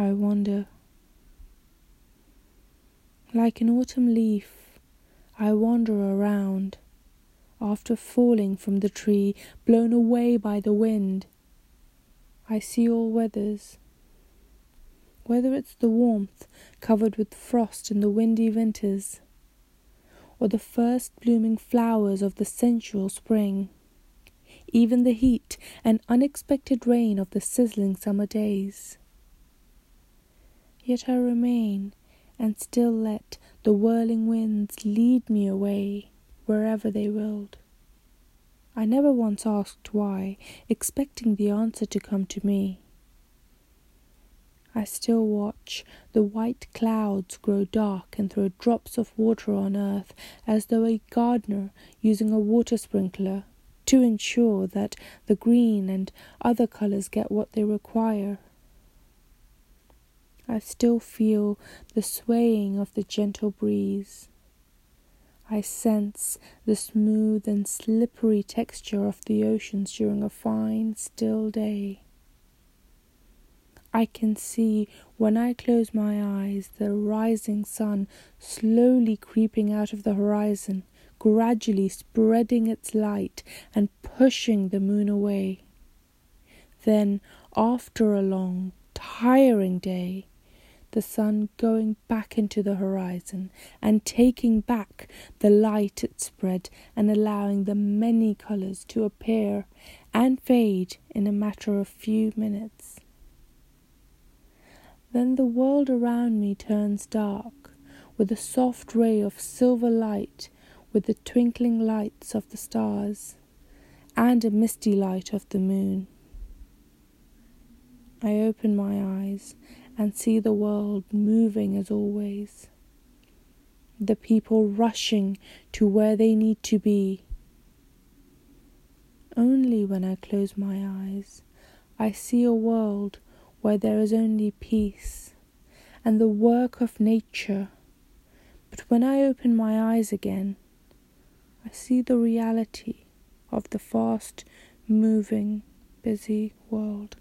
I wander. Like an autumn leaf, I wander around, after falling from the tree, blown away by the wind. I see all weathers. Whether it's the warmth covered with frost in the windy winters, or the first blooming flowers of the sensual spring, even the heat and unexpected rain of the sizzling summer days. Yet I remain and still let the whirling winds lead me away wherever they willed. I never once asked why, expecting the answer to come to me. I still watch the white clouds grow dark and throw drops of water on earth as though a gardener using a water sprinkler to ensure that the green and other colors get what they require. I still feel the swaying of the gentle breeze. I sense the smooth and slippery texture of the oceans during a fine, still day. I can see when I close my eyes the rising sun slowly creeping out of the horizon, gradually spreading its light and pushing the moon away. Then, after a long, tiring day, the sun going back into the horizon and taking back the light it spread and allowing the many colours to appear and fade in a matter of few minutes. Then the world around me turns dark with a soft ray of silver light with the twinkling lights of the stars and a misty light of the moon. I open my eyes and see the world moving as always. The people rushing to where they need to be. Only when I close my eyes, I see a world where there is only peace and the work of nature. But when I open my eyes again, I see the reality of the fast moving, busy world.